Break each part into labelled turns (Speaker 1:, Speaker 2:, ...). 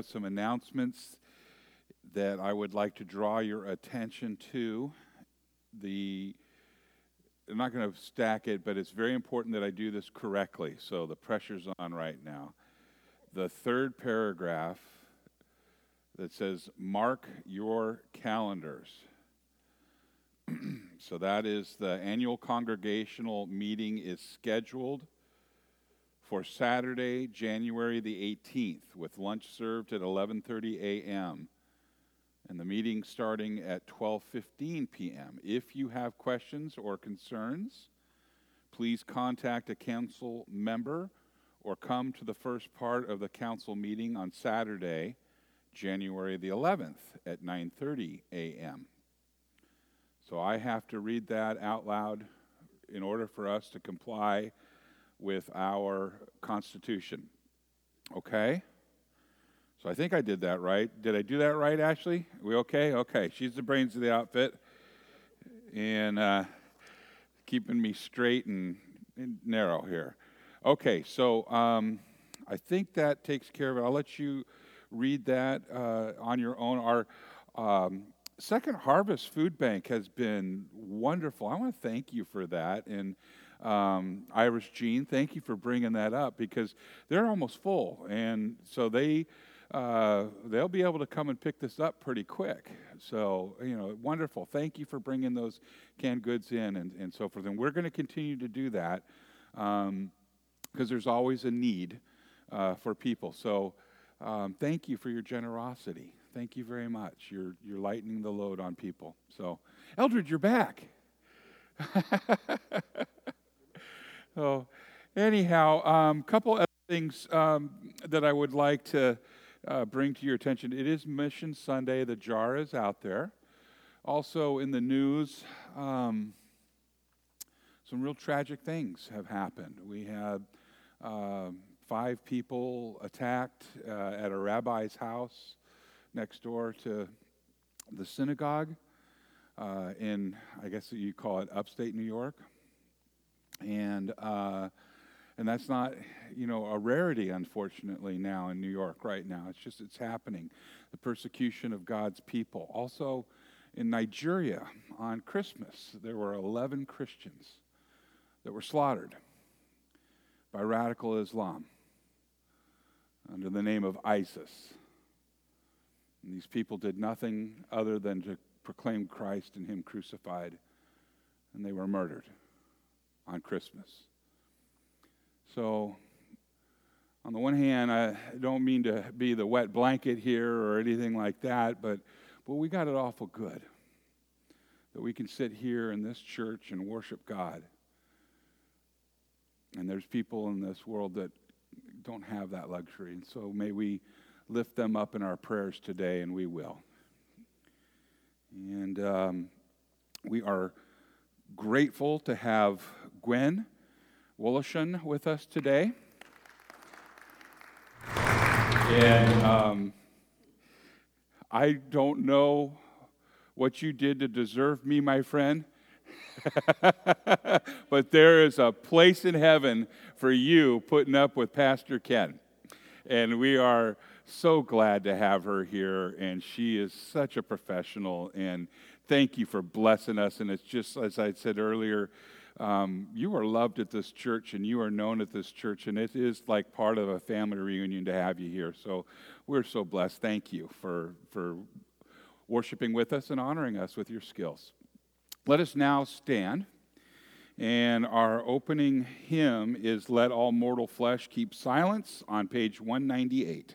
Speaker 1: have some announcements that I would like to draw your attention to. The I'm not going to stack it, but it's very important that I do this correctly. So the pressure's on right now. The third paragraph that says, Mark your calendars. so that is the annual congregational meeting is scheduled for Saturday, January the 18th, with lunch served at 11:30 a.m. and the meeting starting at 12:15 p.m. If you have questions or concerns, please contact a council member or come to the first part of the council meeting on Saturday, January the 11th at 9:30 a.m. So I have to read that out loud in order for us to comply with our Constitution. Okay? So I think I did that right. Did I do that right, Ashley? Are we okay? Okay. She's the brains of the outfit and uh, keeping me straight and, and, narrow here. Okay, so um, I think that takes care of it. I'll let you read that uh, on your own. Our um, Second Harvest Food Bank has been wonderful. I want to thank you for that. And um, Irish Gene, thank you for bringing that up because they're almost full, and so they uh, they'll be able to come and pick this up pretty quick. So you know, wonderful. Thank you for bringing those canned goods in and, and so forth. And we're going to continue to do that because um, there's always a need uh, for people. So um, thank you for your generosity. Thank you very much. You're you're lightening the load on people. So Eldred, you're back. So, anyhow, a um, couple other things um, that I would like to uh, bring to your attention. It is Mission Sunday. The jar is out there. Also, in the news, um, some real tragic things have happened. We had uh, five people attacked uh, at a rabbi's house next door to the synagogue uh, in, I guess you call it upstate New York and uh, and that's not you know a rarity unfortunately now in new york right now. It's just it's happening. The persecution of god's people. Also in nigeria on christmas there were 11 christians that were slaughtered by radical islam under the name of isis. And these people did nothing other than to proclaim christ and him crucified and they were murdered on Christmas. So, on the one hand, I don't mean to be the wet blanket here or anything like that, but, but we got it awful good that we can sit here in this church and worship God. And there's people in this world that don't have that luxury. And so may we lift them up in our prayers today, and we will. And um, we are grateful to have Gwen Wollashan with us today. And um, I don't know what you did to deserve me, my friend. but there is a place in heaven for you putting up with Pastor Ken. And we are so glad to have her here. And she is such a professional. And thank you for blessing us. And it's just, as I said earlier, um, you are loved at this church and you are known at this church, and it is like part of a family reunion to have you here. So we're so blessed. Thank you for, for worshiping with us and honoring us with your skills. Let us now stand. And our opening hymn is Let All Mortal Flesh Keep Silence on page 198.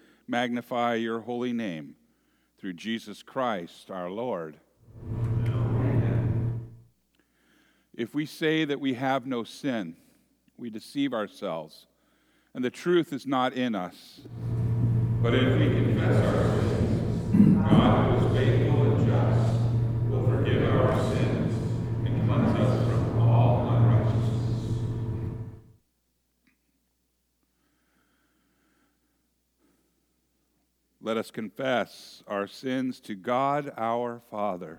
Speaker 1: magnify your holy name through Jesus Christ our Lord. If we say that we have no sin, we deceive ourselves, and the truth is not in us. But if we confess our sins, God, who is faithful and just, will forgive our sins and cleanse us from all unrighteousness. Let us confess our sins to God our Father.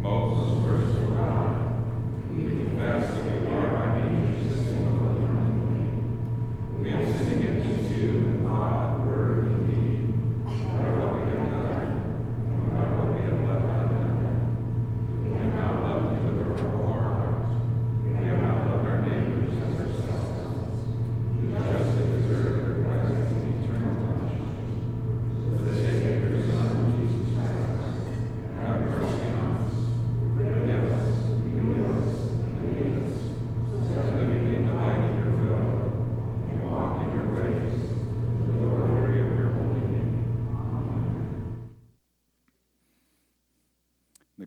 Speaker 1: Most merciful God, we confess that we are by nature sinful and We have sinned against you in thought, word, and deed, by what we have done, by what we have left undone. We have not loved you with our whole heart. We have not loved our neighbors as ourselves. We justly deserve your presence and eternal punishment. For the sake of your Son, Jesus Christ, have mercy on us. Forgive us, heal us, and lead us, so that we may delight in your will and walk in your ways, to the glory of your holy name. Amen. The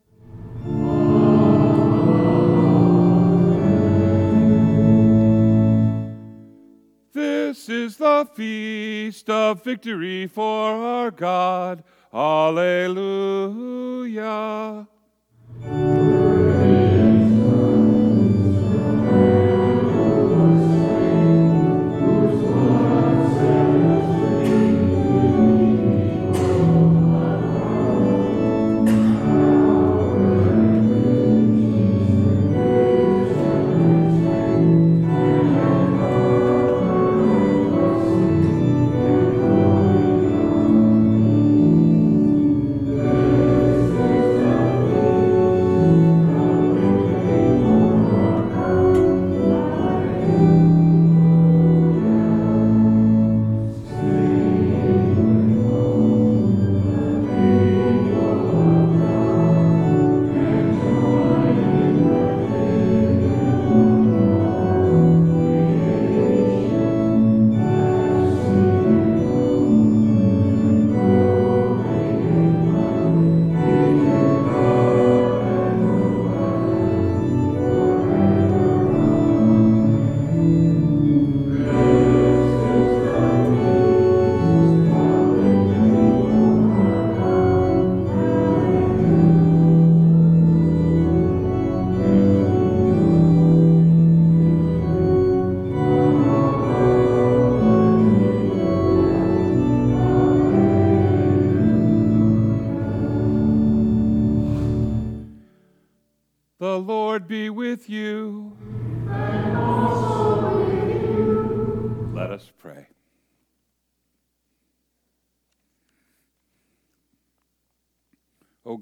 Speaker 1: This is the feast of victory for our God. Alleluia.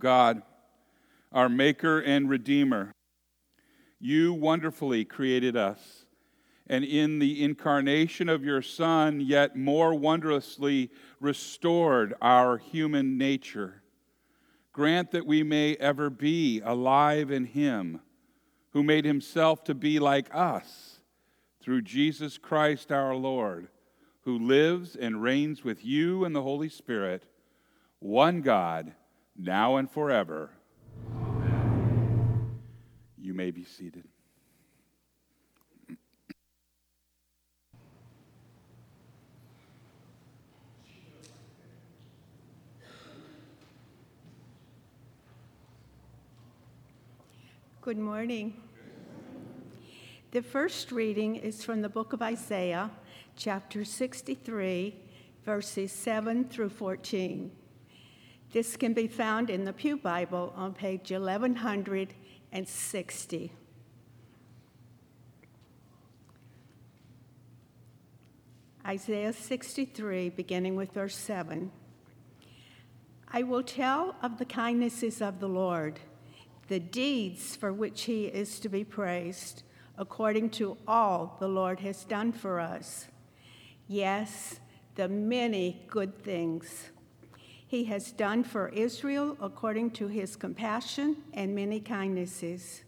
Speaker 1: God, our Maker and Redeemer, you wonderfully created us, and in the incarnation of your Son, yet more wondrously restored our human nature. Grant that we may ever be alive in Him, who made Himself to be like us through Jesus Christ our Lord, who lives and reigns with you and the Holy Spirit, one God, now and forever. Amen. You may be seated.
Speaker 2: Good morning. The first reading is from the book of Isaiah, chapter 63, verses 7 through 14. This can be found in the Pew Bible on page 1160. Isaiah 63, beginning with verse 7. I will tell of the kindnesses of the Lord, the deeds for which he is to be praised according to all the Lord has done for us. Yes, the many good things he has done for Israel according to his compassion and many kindnesses.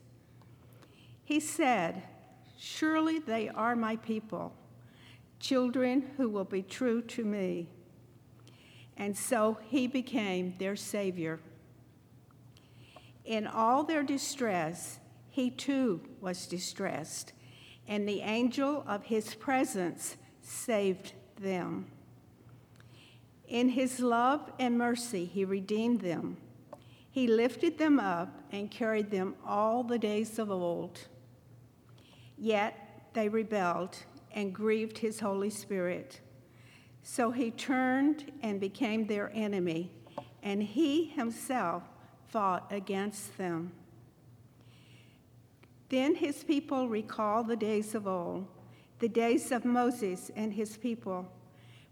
Speaker 2: He said, Surely they are my people, children who will be true to me. And so he became their Savior. In all their distress, he too was distressed, and the angel of his presence saved them. In his love and mercy, he redeemed them. He lifted them up and carried them all the days of old. Yet they rebelled and grieved his Holy Spirit. So he turned and became their enemy, and he himself fought against them. Then his people recall the days of old, the days of Moses and his people,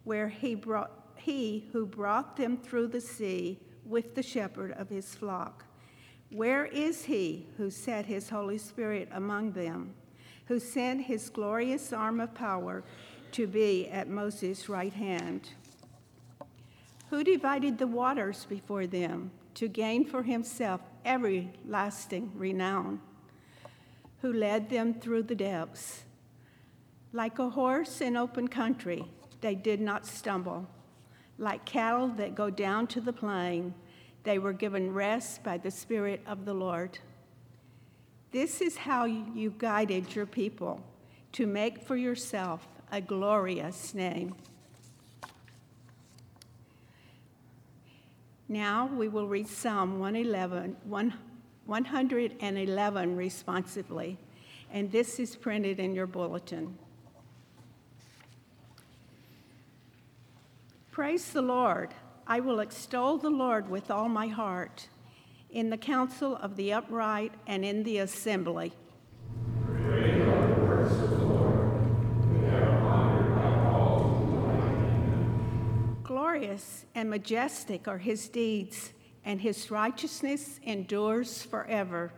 Speaker 2: where he, brought, he who brought them through the sea with the shepherd of his flock. Where is he who set his Holy Spirit among them, who sent his glorious arm of power to be at Moses' right hand? Who divided the waters before them to gain for himself everlasting renown? who led them through the depths. Like a horse in open country, they did not stumble. Like cattle that go down to the plain, they were given rest by the Spirit of the Lord. This is how you guided your people to make for yourself a glorious name. Now we will read Psalm 111, 111 responsively, and this is printed in your bulletin. Praise the Lord. I will extol the Lord with all my heart, in the council of the upright and in the assembly. Glorious and majestic are his deeds and his righteousness endures forever.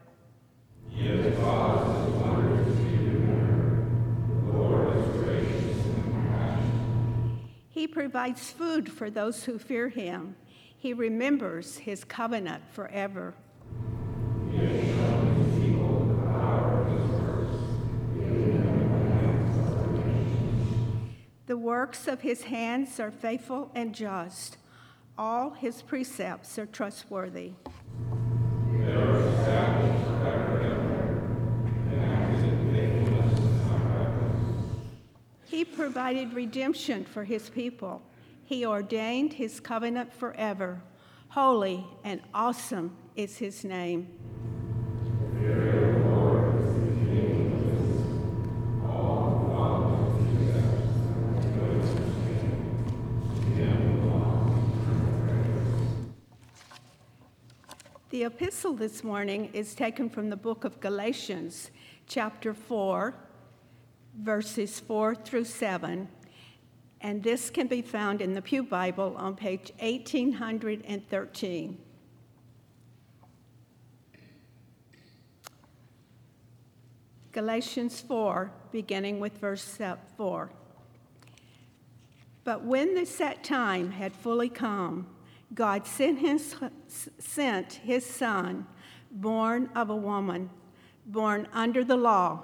Speaker 2: He provides food for those who fear him. He remembers his covenant forever. The works of his hands are faithful and just. All his precepts are trustworthy. He provided redemption for his people. He ordained his covenant forever. Holy and awesome is his name. The epistle this morning is taken from the book of Galatians, chapter 4, verses 4 through 7, and this can be found in the Pew Bible on page 1813. Galatians 4, beginning with verse 4. But when the set time had fully come, God sent his, sent his Son, born of a woman, born under the law,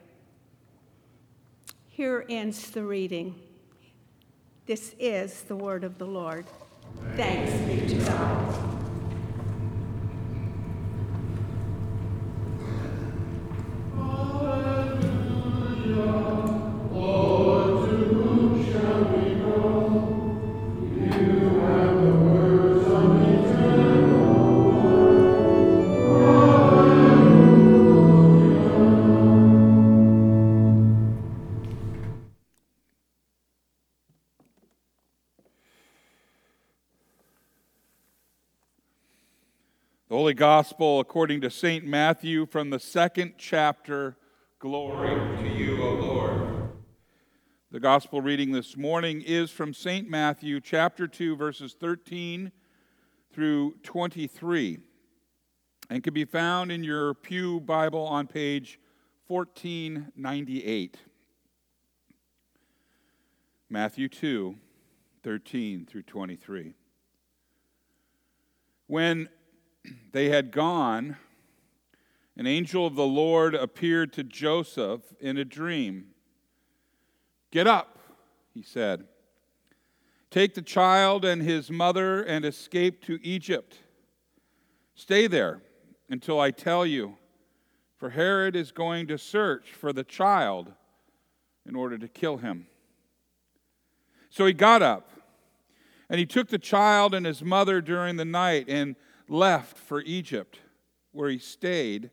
Speaker 2: Here ends the reading. This is the word of the Lord. Thanks be to God.
Speaker 1: Holy Gospel according to St. Matthew from the second chapter. Glory to you, O Lord. The Gospel reading this morning is from St. Matthew chapter 2, verses 13 through 23, and can be found in your Pew Bible on page 1498. Matthew 2, 13 through 23. When they had gone, an angel of the Lord appeared to Joseph in a dream. Get up, he said. Take the child and his mother and escape to Egypt. Stay there until I tell you, for Herod is going to search for the child in order to kill him. So he got up, and he took the child and his mother during the night and left for Egypt, where he stayed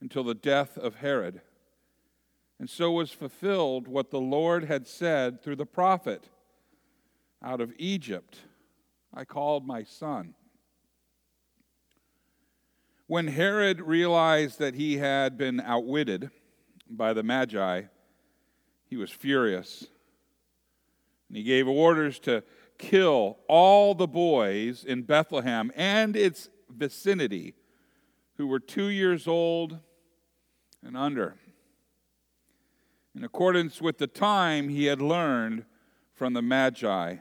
Speaker 1: until the death of Herod. And so was fulfilled what the Lord had said through the prophet Out of Egypt I called my son. When Herod realized that he had been outwitted by the Magi, he was furious. And he gave orders to kill all the boys in Bethlehem and its vicinity who were two years old and under, in accordance with the time he had learned from the Magi.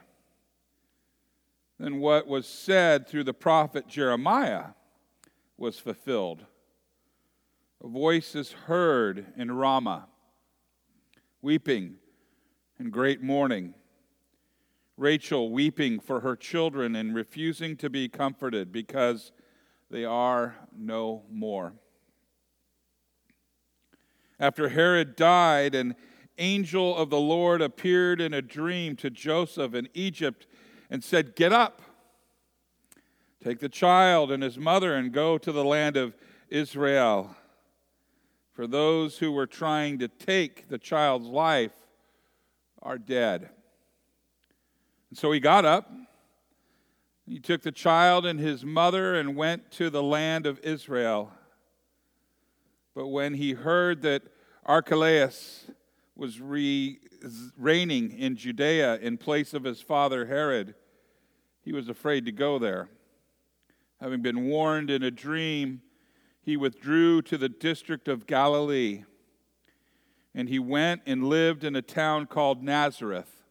Speaker 1: Then what was said through the prophet Jeremiah was fulfilled. A voice is heard in Ramah, weeping and great mourning Rachel weeping for her children and refusing to be comforted because they are no more. After Herod died, an angel of the Lord appeared in a dream to Joseph in Egypt and said, Get up, take the child and his mother, and go to the land of Israel. For those who were trying to take the child's life are dead. And so he got up. He took the child and his mother and went to the land of Israel. But when he heard that Archelaus was re- reigning in Judea in place of his father Herod, he was afraid to go there. Having been warned in a dream, he withdrew to the district of Galilee. And he went and lived in a town called Nazareth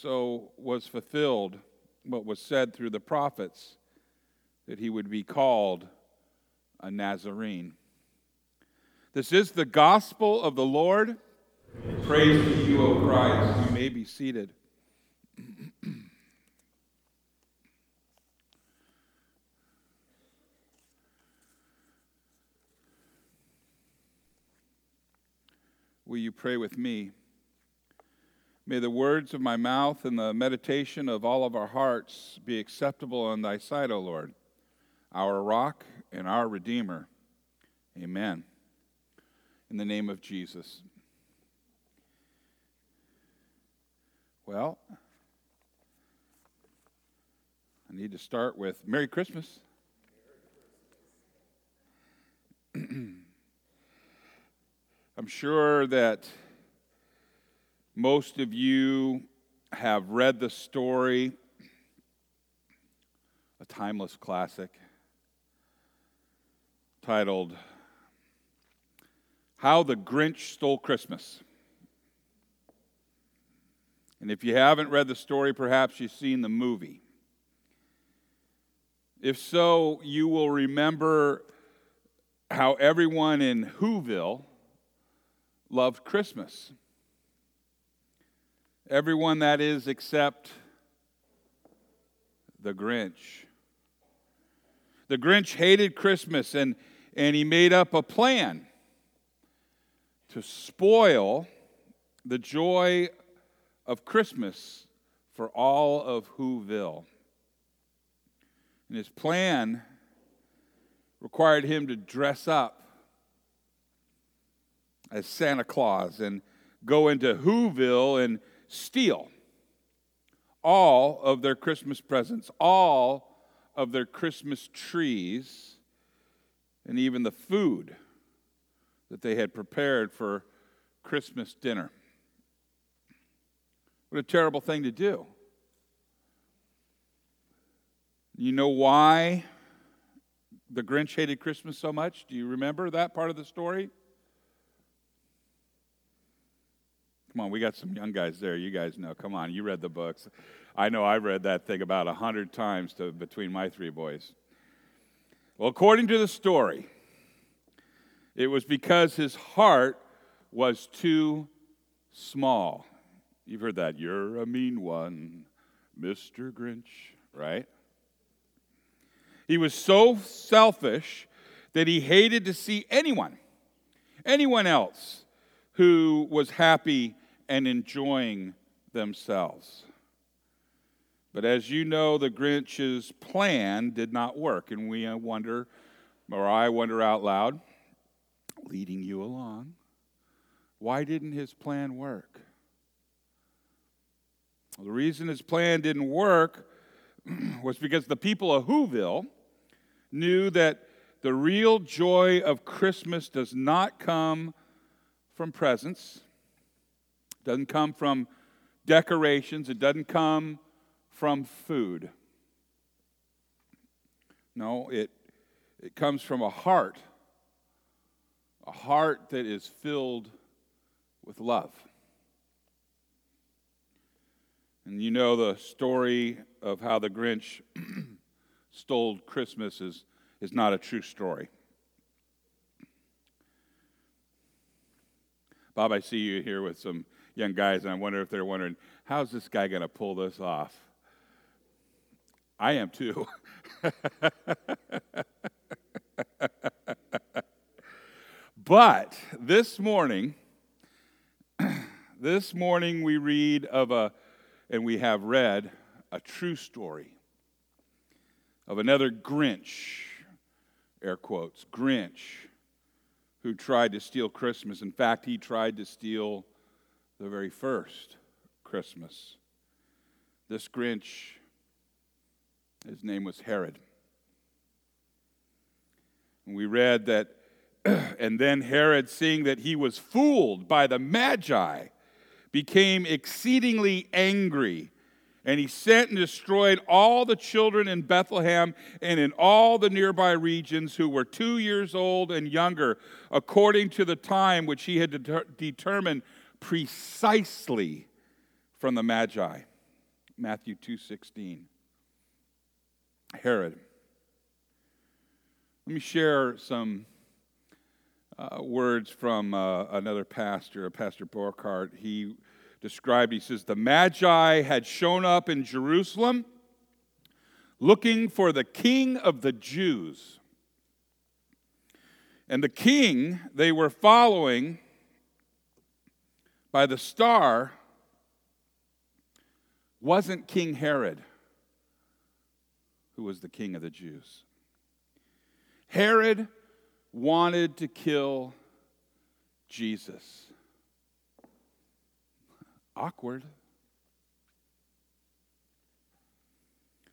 Speaker 1: so was fulfilled what was said through the prophets that he would be called a Nazarene. This is the gospel of the Lord. Praise to you, O Christ. You may be seated. Will you pray with me? May the words of my mouth and the meditation of all of our hearts be acceptable in thy sight, O Lord, our rock and our redeemer. Amen. In the name of Jesus. Well, I need to start with Merry Christmas. I'm sure that most of you have read the story, a timeless classic titled How the Grinch Stole Christmas. And if you haven't read the story, perhaps you've seen the movie. If so, you will remember how everyone in Whoville loved Christmas. Everyone that is except the Grinch. The Grinch hated Christmas and, and he made up a plan to spoil the joy of Christmas for all of Whoville. And his plan required him to dress up as Santa Claus and go into Whoville and steal all of their Christmas presents, all of their Christmas trees, and even the food that they had prepared for Christmas dinner. What a terrible thing to do. You know why the Grinch hated Christmas so much? Do you remember that part of the story? Come on, we got some young guys there. You guys know. Come on, you read the books. I know I read that thing about a hundred times to, between my three boys. Well, according to the story, it was because his heart was too small. You've heard that. You're a mean one, Mr. Grinch, right? He was so selfish that he hated to see anyone, anyone else who was happy and enjoying themselves. But as you know, the Grinch's plan did not work, and we uh, wonder, or I wonder out loud, leading you along, why didn't his plan work? Well, the reason his plan didn't work was because the people of Whoville knew that the real joy of Christmas does not come from presents doesn't come from decorations, it doesn't come from food. No, it, it comes from a heart, a heart that is filled with love. And you know the story of how the Grinch stole Christmas is, is not a true story. Bob, I see you here with some young guys, and I wonder if they're wondering, how's this guy going to pull this off? I am too. but this morning, this morning we read of a, and we have read a true story of another Grinch, air quotes, Grinch, who tried to steal Christmas. In fact, he tried to steal the very first Christmas. This Grinch, his name was Herod. And we read that, and then Herod, seeing that he was fooled by the Magi, became exceedingly angry. And he sent and destroyed all the children in Bethlehem and in all the nearby regions who were two years old and younger, according to the time which he had de- determined precisely from the Magi. Matthew 2:16. Herod. Let me share some uh, words from uh, another pastor, Pastor Borkhardt. He described, he says, the Magi had shown up in Jerusalem looking for the king of the Jews. And the king they were following by the star wasn't King Herod, who was the king of the Jews. Herod wanted to kill Jesus. Awkward.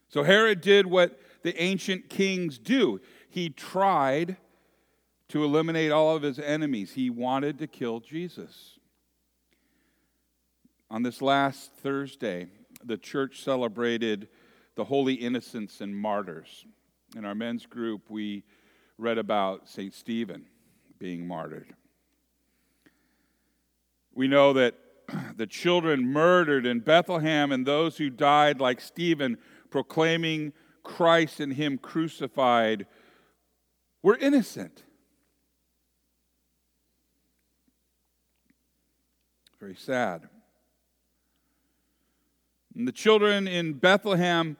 Speaker 1: So Herod did what the ancient kings do. He tried to eliminate all of his enemies. He wanted to kill Jesus. On this last Thursday, the church celebrated the holy innocents and martyrs. In our men's group, we read about St. Stephen being martyred. We know that the children murdered in Bethlehem and those who died like Stephen, proclaiming Christ and Him crucified, were innocent. Very sad. And the children in Bethlehem,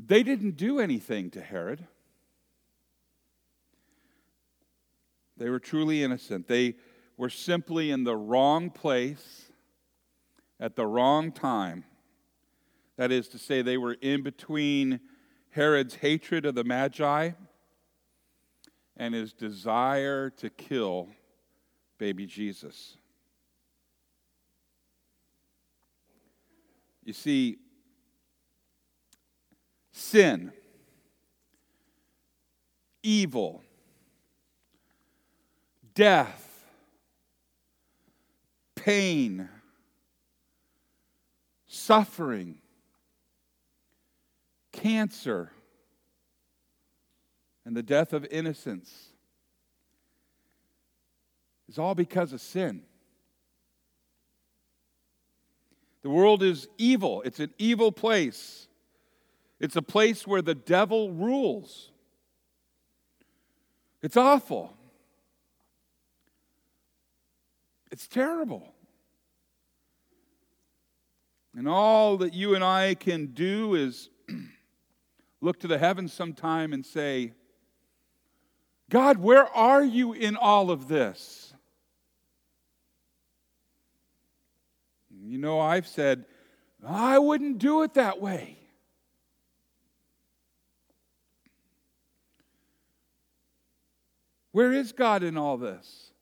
Speaker 1: they didn't do anything to Herod. They were truly innocent. They were simply in the wrong place at the wrong time. That is to say, they were in between Herod's hatred of the Magi and his desire to kill baby Jesus. You see, sin, evil, death, pain, suffering, cancer, and the death of innocence is all because of sin. The world is evil, it's an evil place. It's a place where the devil rules. It's awful. It's terrible. And all that you and I can do is look to the heavens sometime and say, God, where are you in all of this? You know, I've said, I wouldn't do it that way. Where is God in all this?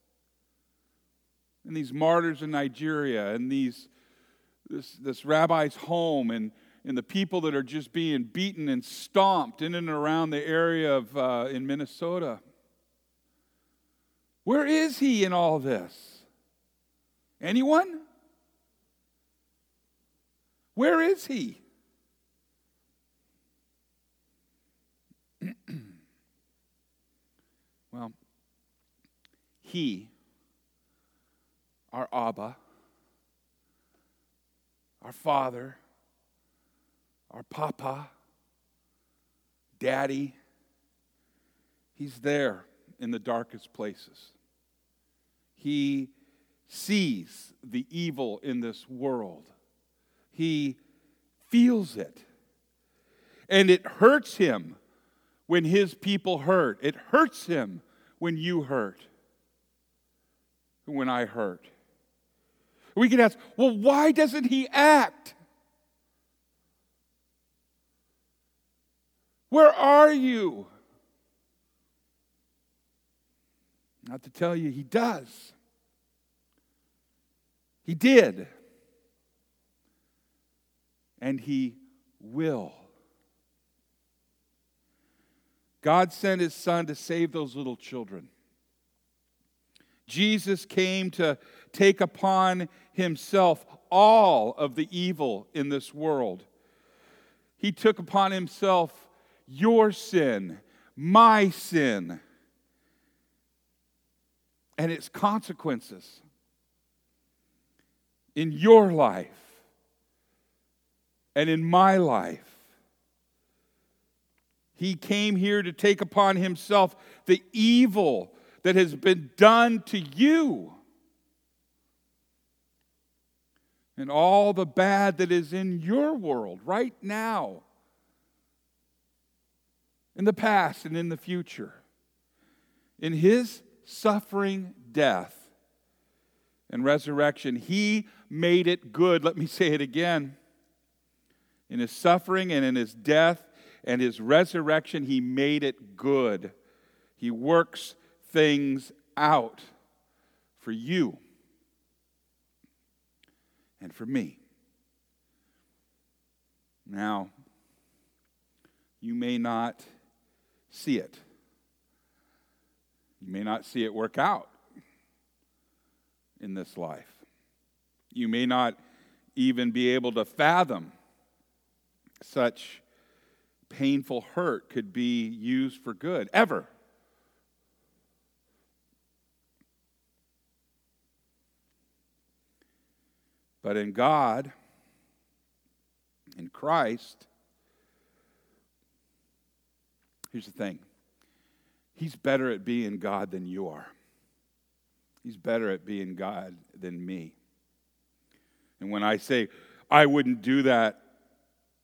Speaker 1: And these martyrs in Nigeria, and these this, this rabbi's home, and, and the people that are just being beaten and stomped in and around the area of uh, in Minnesota. Where is he in all this? Anyone? Where is he? well, he, our Abba, our Father, our Papa, Daddy, he's there in the darkest places. He sees the evil in this world he feels it. And it hurts him when his people hurt. It hurts him when you hurt, when I hurt. We can ask, well, why doesn't he act? Where are you? Not to tell you, he does. He did and He will. God sent His Son to save those little children. Jesus came to take upon Himself all of the evil in this world. He took upon Himself your sin, my sin, and its consequences in your life and in my life. He came here to take upon himself the evil that has been done to you and all the bad that is in your world right now, in the past and in the future. In his suffering, death, and resurrection, he made it good. Let me say it again. In his suffering and in his death and his resurrection, he made it good. He works things out for you and for me. Now, you may not see it. You may not see it work out in this life. You may not even be able to fathom such painful hurt could be used for good, ever. But in God, in Christ, here's the thing He's better at being God than you are. He's better at being God than me. And when I say, I wouldn't do that,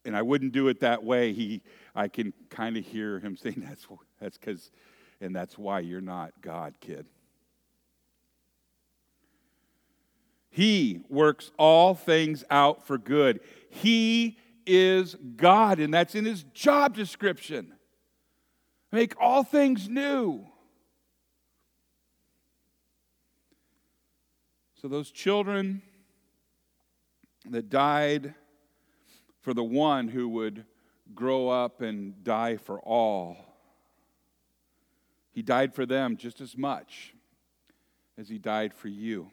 Speaker 1: and I wouldn't do it that way, he, I can kind of hear him saying, that's that's because, and that's why you're not God, kid. He works all things out for good. He is God, and that's in his job description. Make all things new. So, those children that died for the one who would grow up and die for all, he died for them just as much as he died for you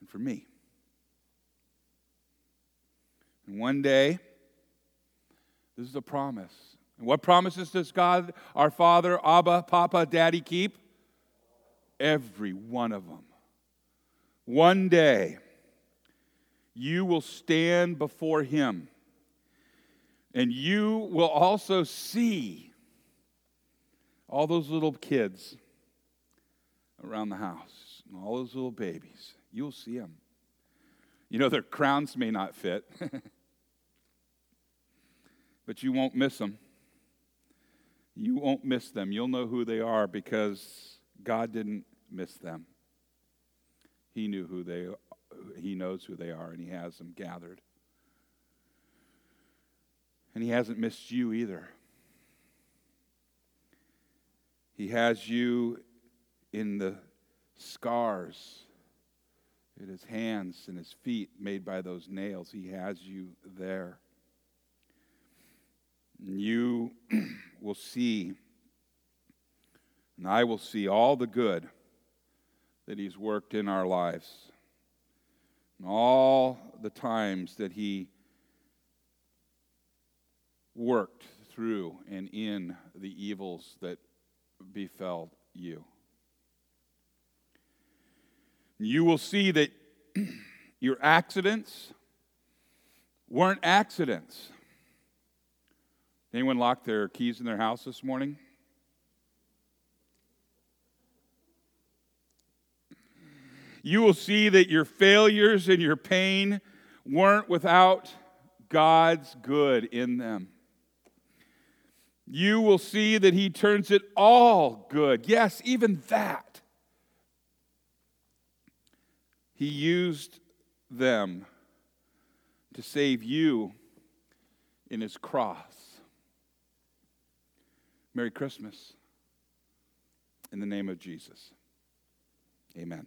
Speaker 1: and for me. And one day, this is a promise. And what promises does God, our Father, Abba, Papa, Daddy keep? Every one of them. One day, you will stand before Him, and you will also see all those little kids around the house, and all those little babies. You'll see them. You know, their crowns may not fit, but you won't miss them. You won't miss them. You'll know who they are because God didn't miss them. He knew who they he knows who they are and he has them gathered. And he hasn't missed you either. He has you in the scars in his hands and his feet made by those nails. He has you there. And You will see, and I will see all the good that He's worked in our lives, and all the times that He worked through and in the evils that befell you. You will see that your accidents weren't accidents. Anyone lock their keys in their house this morning? You will see that your failures and your pain weren't without God's good in them. You will see that He turns it all good. Yes, even that. He used them to save you in His cross. Merry Christmas. In the name of Jesus. Amen.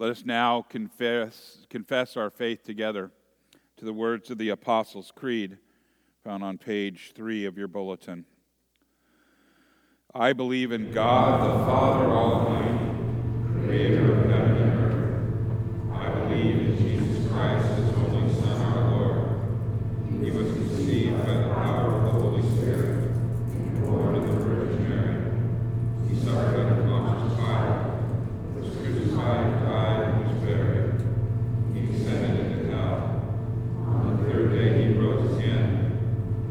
Speaker 1: Let us now confess, confess our faith together to the words of the Apostles' Creed found on page three of your bulletin. I believe in God, the Father Almighty, creator of heaven and earth. I believe in Jesus Christ, his only Son, our Lord. He was conceived by the power of the Holy Spirit, born of the Virgin Mary. He suffered under Pontius Pilate, was crucified, died, and was buried. He descended into hell. On the third day he rose again.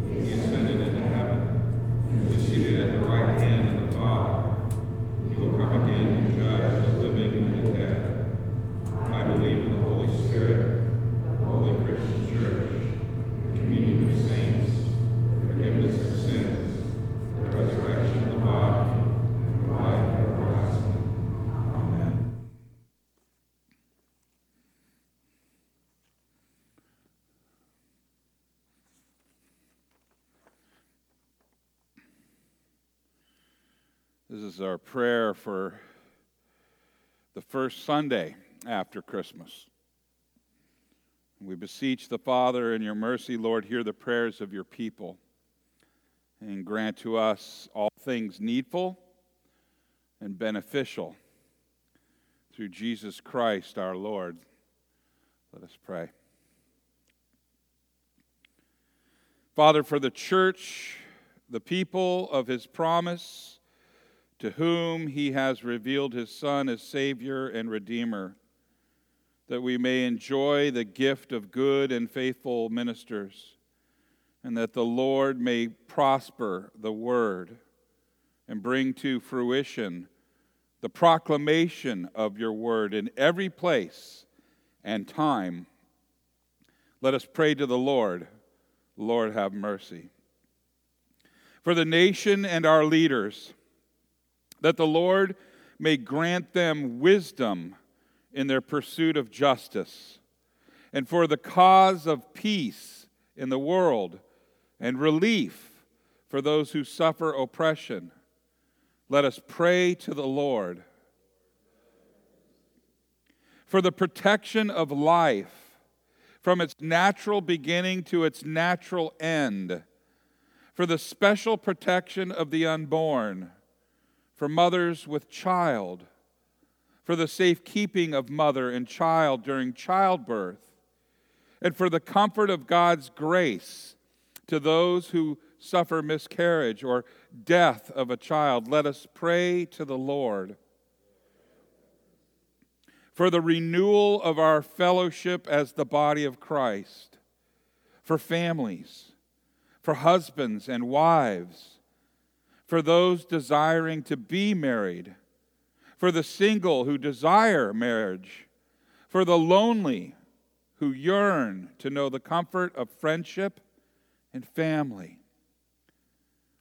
Speaker 1: He ascended into heaven, and is seated at the right hand of the Father. He will come again to judge the living and the dead. I believe in the Holy Spirit, the holy Christian church, the communion of saints, the forgiveness of sins, the resurrection of the body, and life everlasting. Amen. This is our prayer for the first Sunday after Christmas. We beseech the Father in your mercy, Lord, hear the prayers of your people and grant to us all things needful and beneficial through Jesus Christ our Lord. Let us pray. Father, for the church, the people of his promise, to whom he has revealed his Son as Savior and Redeemer, that we may enjoy the gift of good and faithful ministers, and that the Lord may prosper the word and bring to fruition the proclamation of your word in every place and time. Let us pray to the Lord. Lord, have mercy. For the nation and our leaders, that the Lord may grant them wisdom in their pursuit of justice, and for the cause of peace in the world, and relief for those who suffer oppression. Let us pray to the Lord. For the protection of life, from its natural beginning to its natural end, for the special protection of the unborn for mothers with child, for the safekeeping of mother and child during childbirth, and for the comfort of God's grace to those who suffer miscarriage or death of a child. Let us pray to the Lord. For the renewal of our fellowship as the body of Christ, for families, for husbands and wives for those desiring to be married, for the single who desire marriage, for the lonely who yearn to know the comfort of friendship and family.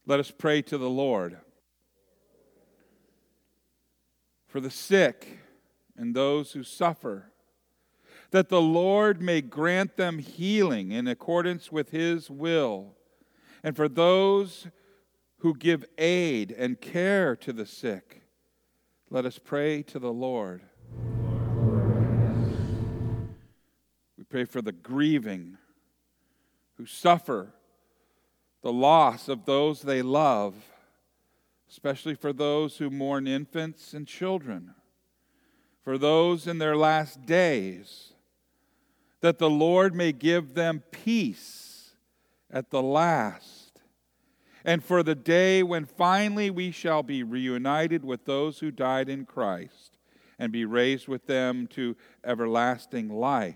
Speaker 1: Let us pray to the Lord. For the sick and those who suffer, that the Lord may grant them healing in accordance with his will, and for those who give aid and care to the sick. Let us pray to the Lord. We pray for the grieving who suffer the loss of those they love, especially for those who mourn infants and children, for those in their last days, that the Lord may give them peace at the last and for the day when finally we shall be reunited with those who died in Christ and be raised with them to everlasting life.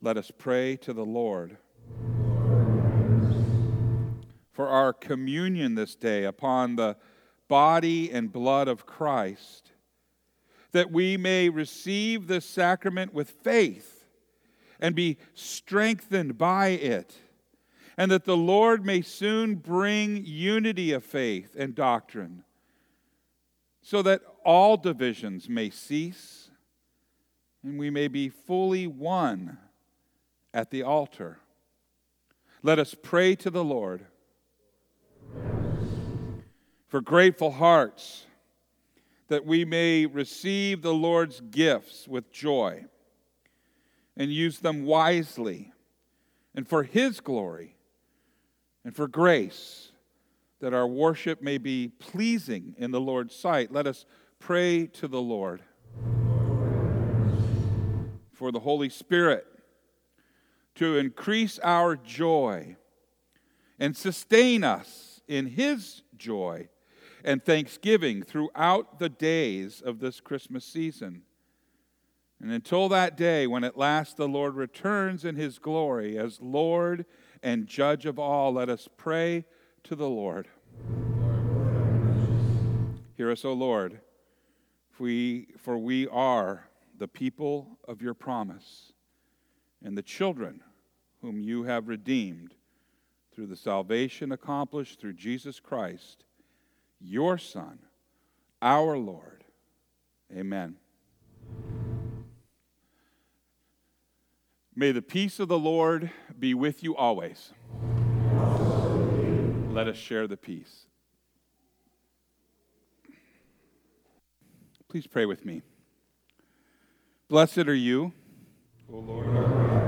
Speaker 1: Let us pray to the Lord. For our communion this day upon the body and blood of Christ, that we may receive this sacrament with faith and be strengthened by it and that the Lord may soon bring unity of faith and doctrine, so that all divisions may cease and we may be fully one at the altar. Let us pray to the Lord. for grateful hearts, that we may receive the Lord's gifts with joy and use them wisely and for His glory and for grace, that our worship may be pleasing in the Lord's sight. Let us pray to the Lord. For the Holy Spirit to increase our joy and sustain us in His joy and thanksgiving throughout the days of this Christmas season. And until that day, when at last the Lord returns in His glory as Lord and Judge of all, let us pray to the Lord. Hear us, O Lord, for we, for we are the people of your promise and the children whom you have redeemed through the salvation accomplished through Jesus Christ, your Son, our Lord. Amen. May the peace of the Lord be with you always. Let us share the peace. Please pray with me. Blessed are you, O Lord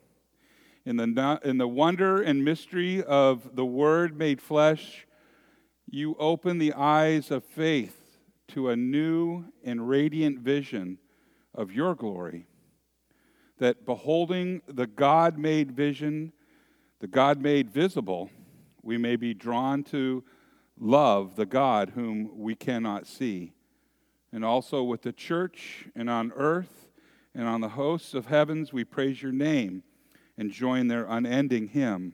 Speaker 1: In the, in the wonder and mystery of the Word made flesh, you open the eyes of faith to a new and radiant vision of your glory. That beholding the God made vision, the God made visible, we may be drawn to love the God whom we cannot see. And also with the church and on earth and on the hosts of heavens, we praise your name and join their unending hymn.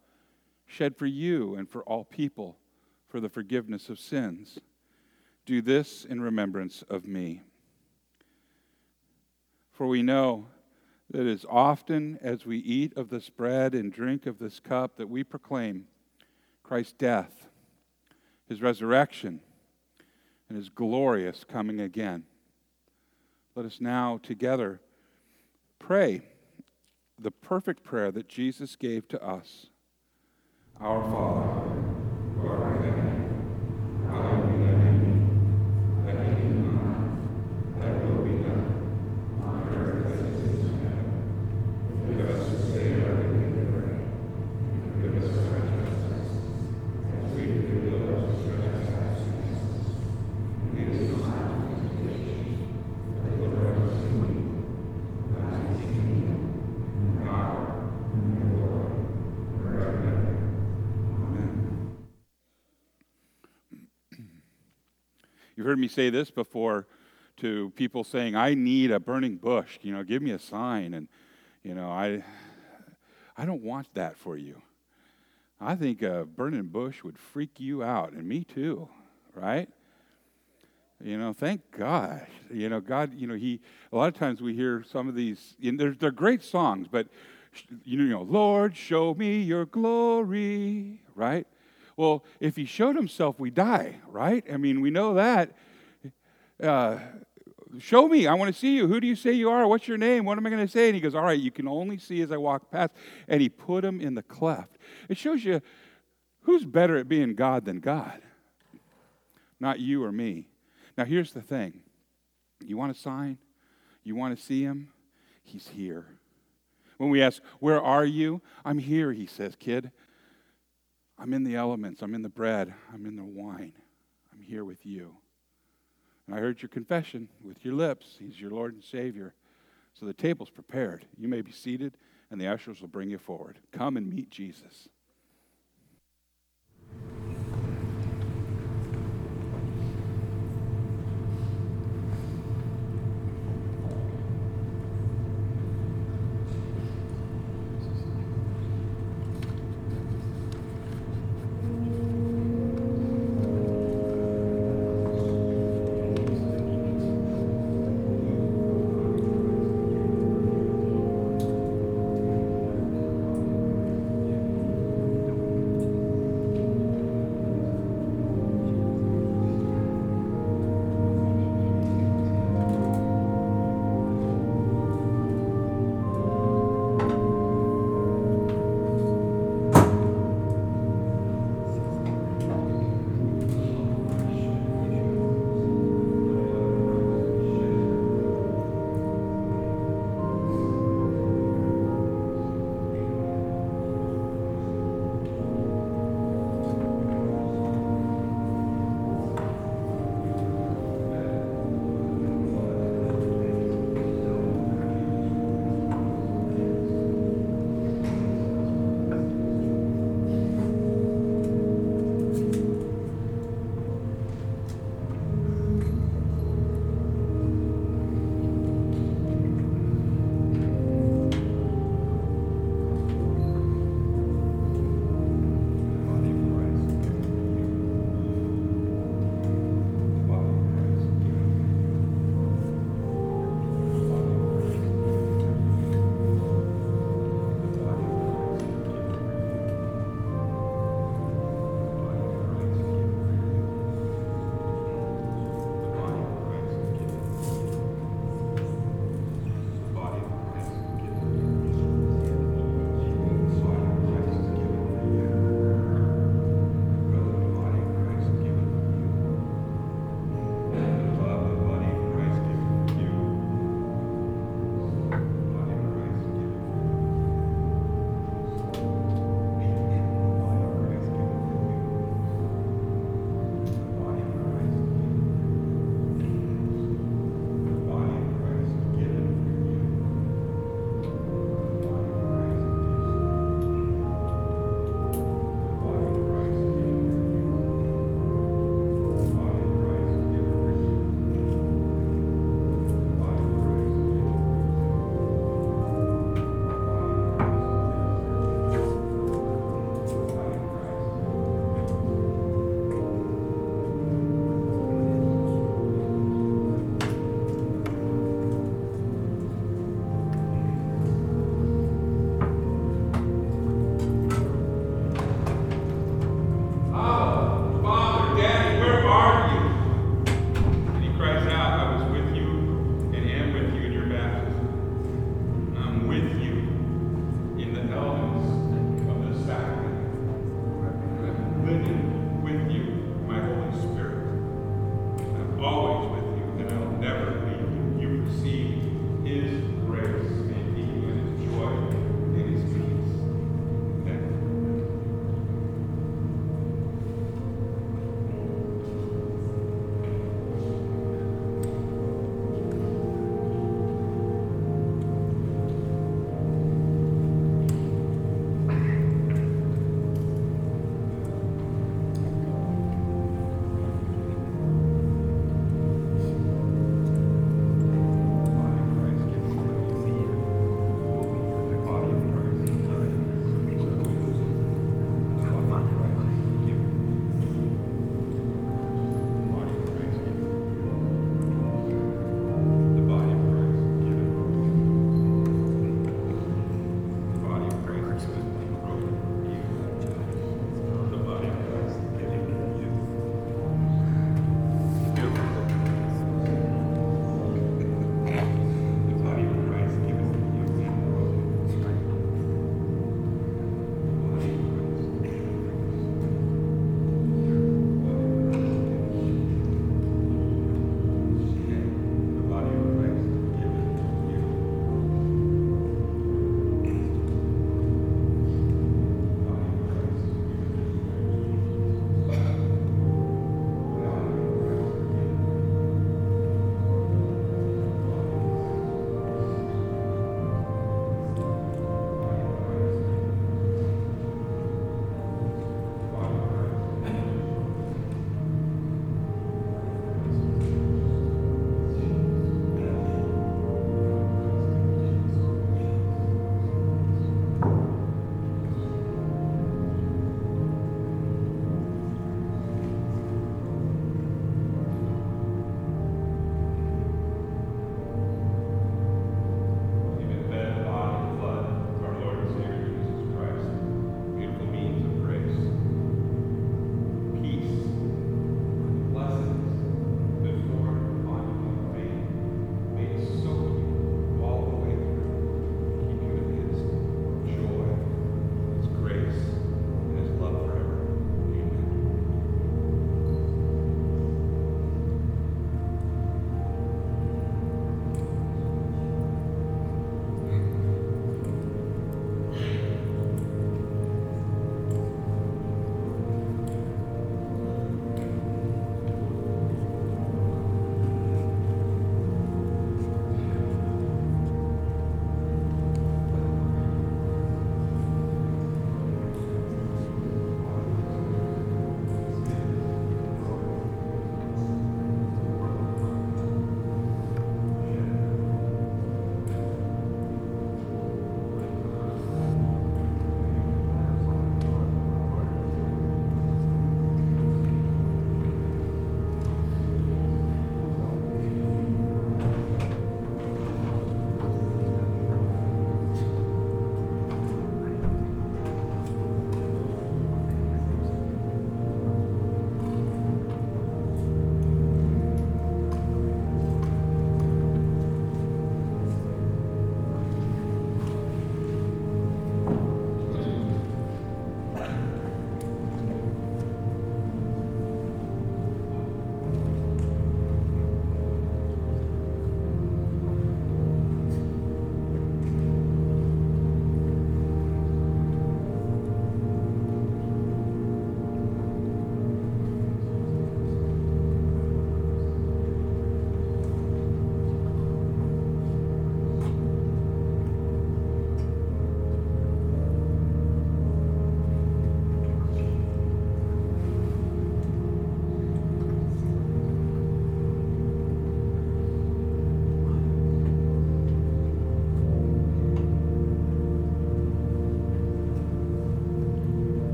Speaker 1: shed for you and for all people for the forgiveness of sins. Do this in remembrance of me. For we know that as often as we eat of this bread and drink of this cup, that we proclaim Christ's death, his resurrection, and his glorious coming again. Let us now together pray the perfect prayer that Jesus gave to us. Our Father, who art in heaven, hallowed be thy name. Thy kingdom come, thy will be done, on earth as it is in heaven. Give us this day our daily bread, and forgive us our trespasses, as we forgive those who trespass against us. And lead us not into temptation, but deliver us from evil. For thine is the kingdom, power, and glory, forever and ever. Amen. You've heard me say this before to people saying, I need a burning bush. You know, give me a sign. And, you know, I, I don't want that for you. I think a burning bush would freak you out, and me too, right? You know, thank God. You know, God, you know, He, a lot of times we hear some of these, and they're, they're great songs, but, you know, Lord, show me your glory, right? Well, if He showed Himself, we die, right? I mean, we know that. Uh, show me. I want to see you. Who do you say you are? What's your name? What am I going to say? And he goes, All right, you can only see as I walk past. And he put him in the cleft. It shows you who's better at being God than God? Not you or me. Now, here's the thing you want a sign? You want to see him? He's here. When we ask, Where are you? I'm here, he says, Kid. I'm in the elements. I'm in the bread. I'm in the wine. I'm here with you. And I heard your confession with your lips. He's your Lord and Savior. So the table's prepared. You may be seated, and the ushers will bring you forward. Come and meet Jesus.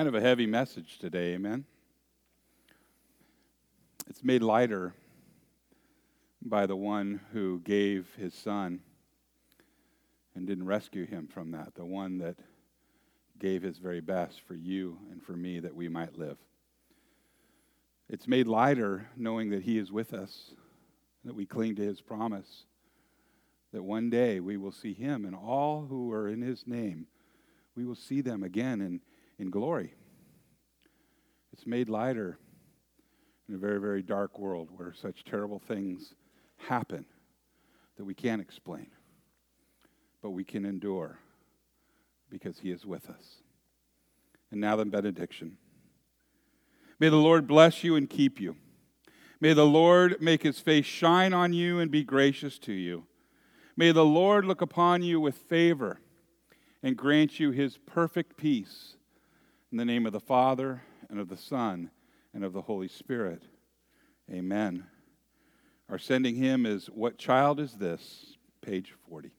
Speaker 1: Kind of a heavy message today, amen? It's made lighter by the one who gave his son and didn't rescue him from that, the one that gave his very best for you and for me that we might live. It's made lighter knowing that he is with us, that we cling to his promise, that one day we will see him and all who are in his name, we will see them again in, in glory. It's made lighter in a very, very dark world where such terrible things happen that we can't explain, but we can endure because He is with us. And now the benediction. May the Lord bless you and keep you. May the Lord make his face shine on you and be gracious to you. May the Lord look upon you with favor and grant you his perfect peace. In the name of the Father, and of the Son, and of the Holy Spirit. Amen. Our sending hymn is What Child Is This? Page 40.